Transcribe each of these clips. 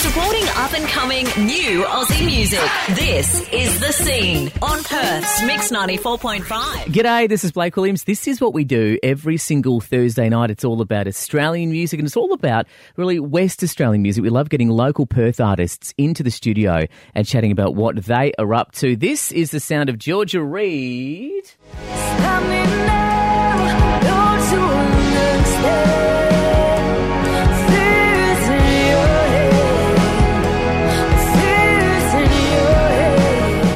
Supporting up and coming new Aussie music. This is The Scene on Perth's Mix 94.5. G'day, this is Blake Williams. This is what we do every single Thursday night. It's all about Australian music and it's all about really West Australian music. We love getting local Perth artists into the studio and chatting about what they are up to. This is the sound of Georgia Reed. Stop me now,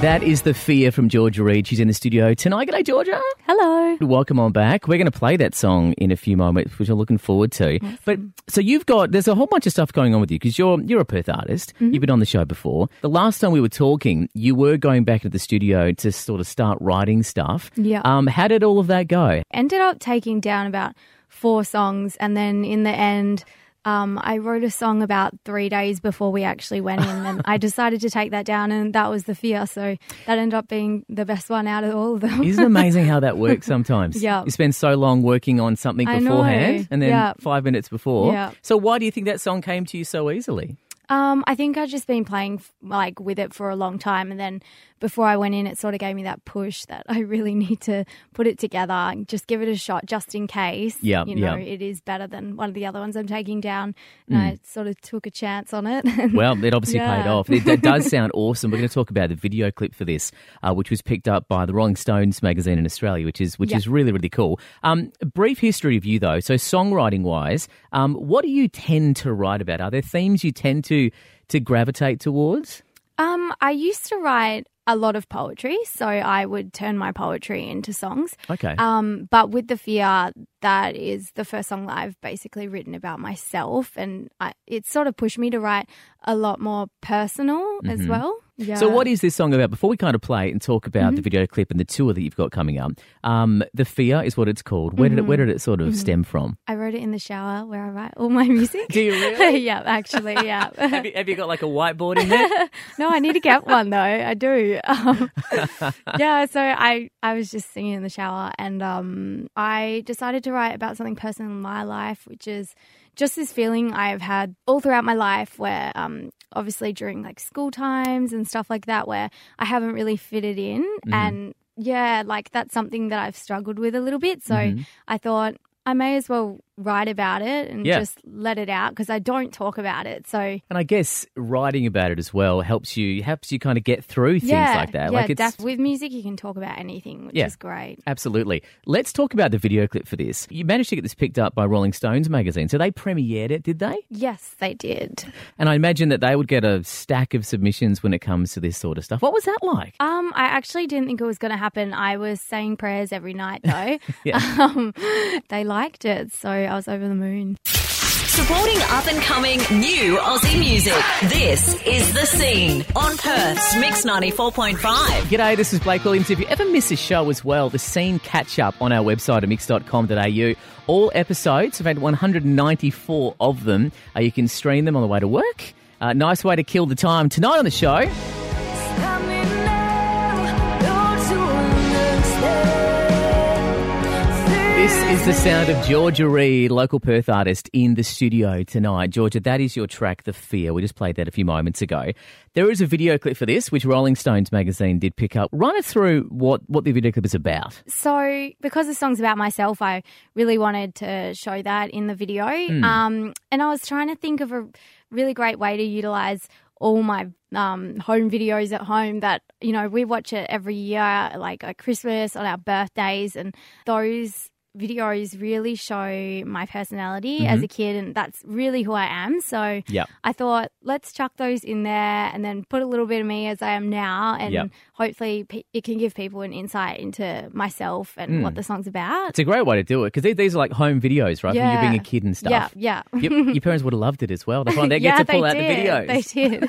That is the fear from Georgia Reed. She's in the studio tonight. G'day, Georgia. Hello. Welcome on back. We're going to play that song in a few moments, which I'm looking forward to. But so you've got there's a whole bunch of stuff going on with you because you're you're a Perth artist. You've been on the show before. The last time we were talking, you were going back to the studio to sort of start writing stuff. Yeah. Um, how did all of that go? Ended up taking down about four songs, and then in the end, um, I wrote a song about three days before we actually went in, and I decided to take that down, and that was the fear. So that ended up being the best one out of all of them. Isn't it amazing how that works sometimes? Yeah. You spend so long working on something beforehand and then Yeah. five minutes before. Yeah. So why do you think that song came to you so easily? Um, I think I've just been playing like with it for a long time, and then before I went in, it sort of gave me that push that I really need to put it together, and just give it a shot, just in case. Yeah, you know, yeah. it is better than one of the other ones I'm taking down. And I sort of took a chance on it. Well, it obviously Yeah. paid off. It, that does sound awesome. We're going to talk about the video clip for this, uh, which was picked up by the Rolling Stones magazine in Australia, which is which Yeah. is really really cool. Um, brief history of you though. So songwriting wise, um, what do you tend to write about? Are there themes you tend to to gravitate towards? Um, I used to write a lot of poetry, so I would turn my poetry into songs. Okay. Um, but with the fear, that is the first song that I've basically written about myself, and I, it sort of pushed me to write a lot more personal as well. Yeah. Mm-hmm. So, what is this song about? Before we kind of play and talk about Mm-hmm. the video clip and the tour that you've got coming up, um, the fear is what it's called. Where did it Where did it sort Mm-hmm. of stem from? I wrote it in the shower where I write all my music. Do you really? yeah, actually, yeah. have, you, have you got like a whiteboard in there? no, I need to get one though. I do. Um, yeah, so I I was just singing in the shower, and um, I decided to write about something personal in my life, which is just this feeling I've had all throughout my life, where um, obviously during like school times and stuff like that, where I haven't really fitted in, Mm-hmm. and yeah, like that's something that I've struggled with a little bit. So Mm-hmm. I thought. I may as well write about it and Yeah. just let it out because I don't talk about it. So And I guess writing about it as well helps you helps you kind of get through things yeah, like that. Yeah, like it's def- with music, you can talk about anything, which Yeah. is great. absolutely. Let's talk about the video clip for this. You managed to get this picked up by Rolling Stones magazine, so they premiered it, did they? Yes, they did. And I imagine that they would get a stack of submissions when it comes to this sort of stuff. What was that like? Um, I actually didn't think it was going to happen. I was saying prayers every night, though. Yeah. um, they liked it, so I was over the moon. Supporting up and coming new Aussie music. This is The Scene on Perth's Mix 94.5. G'day, this is Blake Williams. If you ever miss a show as well, the scene catch up on our website at mix.com.au. All episodes, we've had 194 of them. Uh, you can stream them on the way to work. Uh, nice way to kill the time. Tonight on the show, this is the sound of Georgia Reed, local Perth artist, in the studio tonight. Georgia, that is your track, The Fear. We just played that a few moments ago. There is a video clip for this, which Rolling Stones magazine did pick up. Run us through what, what the video clip is about. So, because the song's about myself, I really wanted to show that in the video. Um, and I was trying to think of a really great way to utilize all my um, home videos at home that, you know, we watch it every year, like at Christmas, on our birthdays, and those videos really show my personality as mm-hmm. a kid, and that's really who I am. So, Yep. I thought, let's chuck those in there and then put a little bit of me as I am now, and Yep. hopefully pe- it can give people an insight into myself and hmm. what the song's about. It's a great way to do it because these are like home videos, right? When you're being a kid and stuff. yeah. your, your parents would have loved it as well. They finally yeah, get to pull they out did. the videos. They did.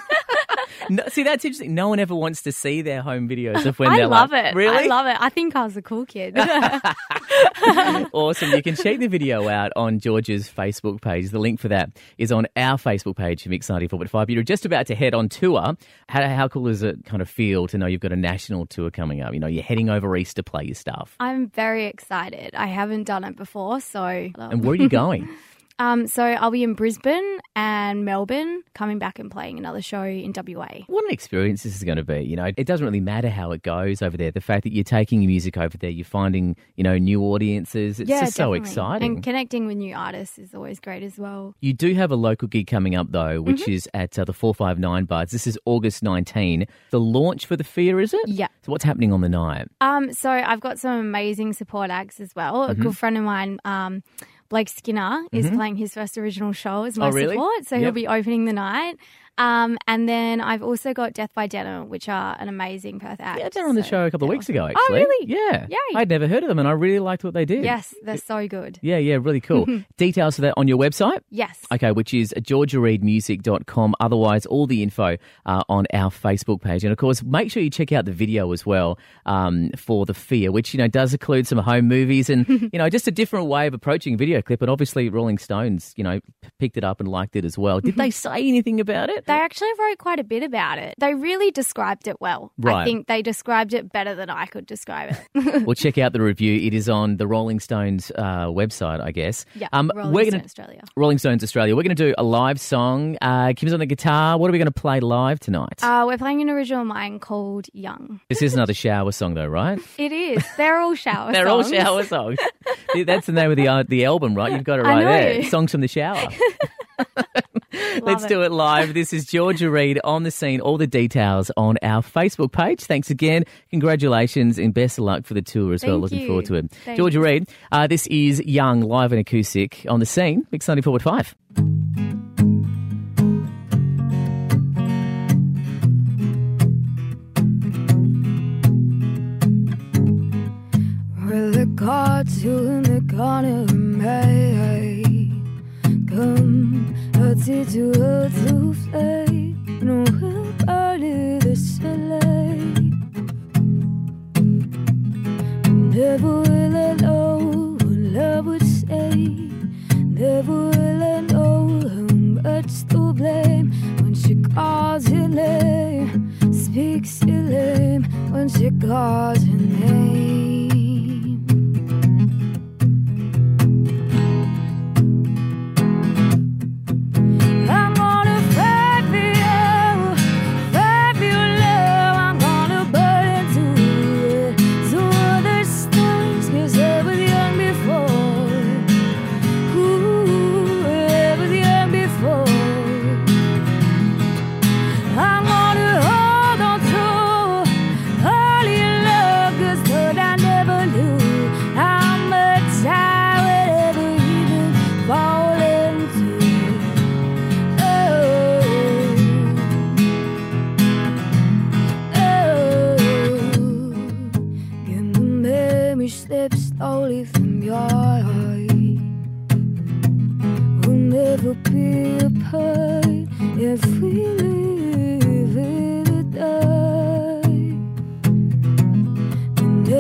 No, see, that's interesting. No one ever wants to see their home videos of when I they're like I love like, it. Really? I love it. I think I was a cool kid. awesome. You can check the video out on George's Facebook page. The link for that is on our Facebook page for Mix 94.5. You're just about to head on tour. How, how cool does it kind of feel to know you've got a national tour coming up? You know, you're heading over east to play your stuff. I'm very excited. I haven't done it before, so And where are you going? Um, so I'll be in Brisbane and Melbourne, coming back and playing another show in WA. What an experience this is going to be. You know, it doesn't really matter how it goes over there. The fact that you're taking your music over there, you're finding, you know, new audiences. It's just so exciting. And connecting with new artists is always great as well. You do have a local gig coming up though, which Mm-hmm. is at uh, the 459 Buds. This is August 19. The launch for the Fear, is it? Yeah. So what's happening on the night? Um, so I've got some amazing support acts as well. Mm-hmm. A good friend of mine, um, Blake Skinner, is mm-hmm. playing his first original show as my Oh, really? support. So Yep. he'll be opening the night. Um, and then I've also got Death by Denim, which are an amazing Perth act. Yeah, they're on the So show a couple of weeks ago, actually. Oh, really? Yeah. Yay. I'd never heard of them and I really liked what they did. Yes, they're so good. Yeah, yeah, really cool. Details of that on your website? Yes. Okay, which is georgiareedmusic.com. Otherwise, all the info uh, on our Facebook page. And of course, make sure you check out the video as well um, for The Fear, which, you know, does include some home movies and, you know, just a different way of approaching a video clip. And obviously, Rolling Stones, you know, p- picked it up and liked it as well. Did they say anything about it? They actually wrote quite a bit about it. They really described it well. Right. I think they described it better than I could describe it. well, check out the review. It is on the Rolling Stones uh, website, I guess. yeah, Um, Rolling we're gonna, Australia. Rolling Stones Australia. We're going to do a live song. Uh, Kim's on the guitar. What are we going to play live tonight? Uh, we're playing an original of mine called Young. this is another shower song, though, right? It is. They're all shower They're songs. all shower songs. That's the name of the uh, the album, right? You've got it right there. Songs from the shower. Let's it. do it live. This is Georgia Reed on the scene. All the details on our Facebook page. Thanks again. Congratulations and best of luck for the tour as well. Looking you. forward to it. Thanks. Georgia Reed, uh, this is Young live and acoustic on the scene. Mix 94.5. Well, the gods who in the corner may come a to a to flame no body the soleil never will I know what love would say never will I know how much to blame when she calls your name speaks your name when she calls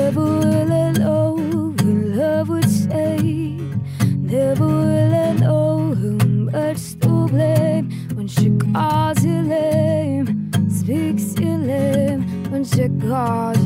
Never will I know what love would say. Never will I know how much to blame when she calls your name, speaks your name when she calls.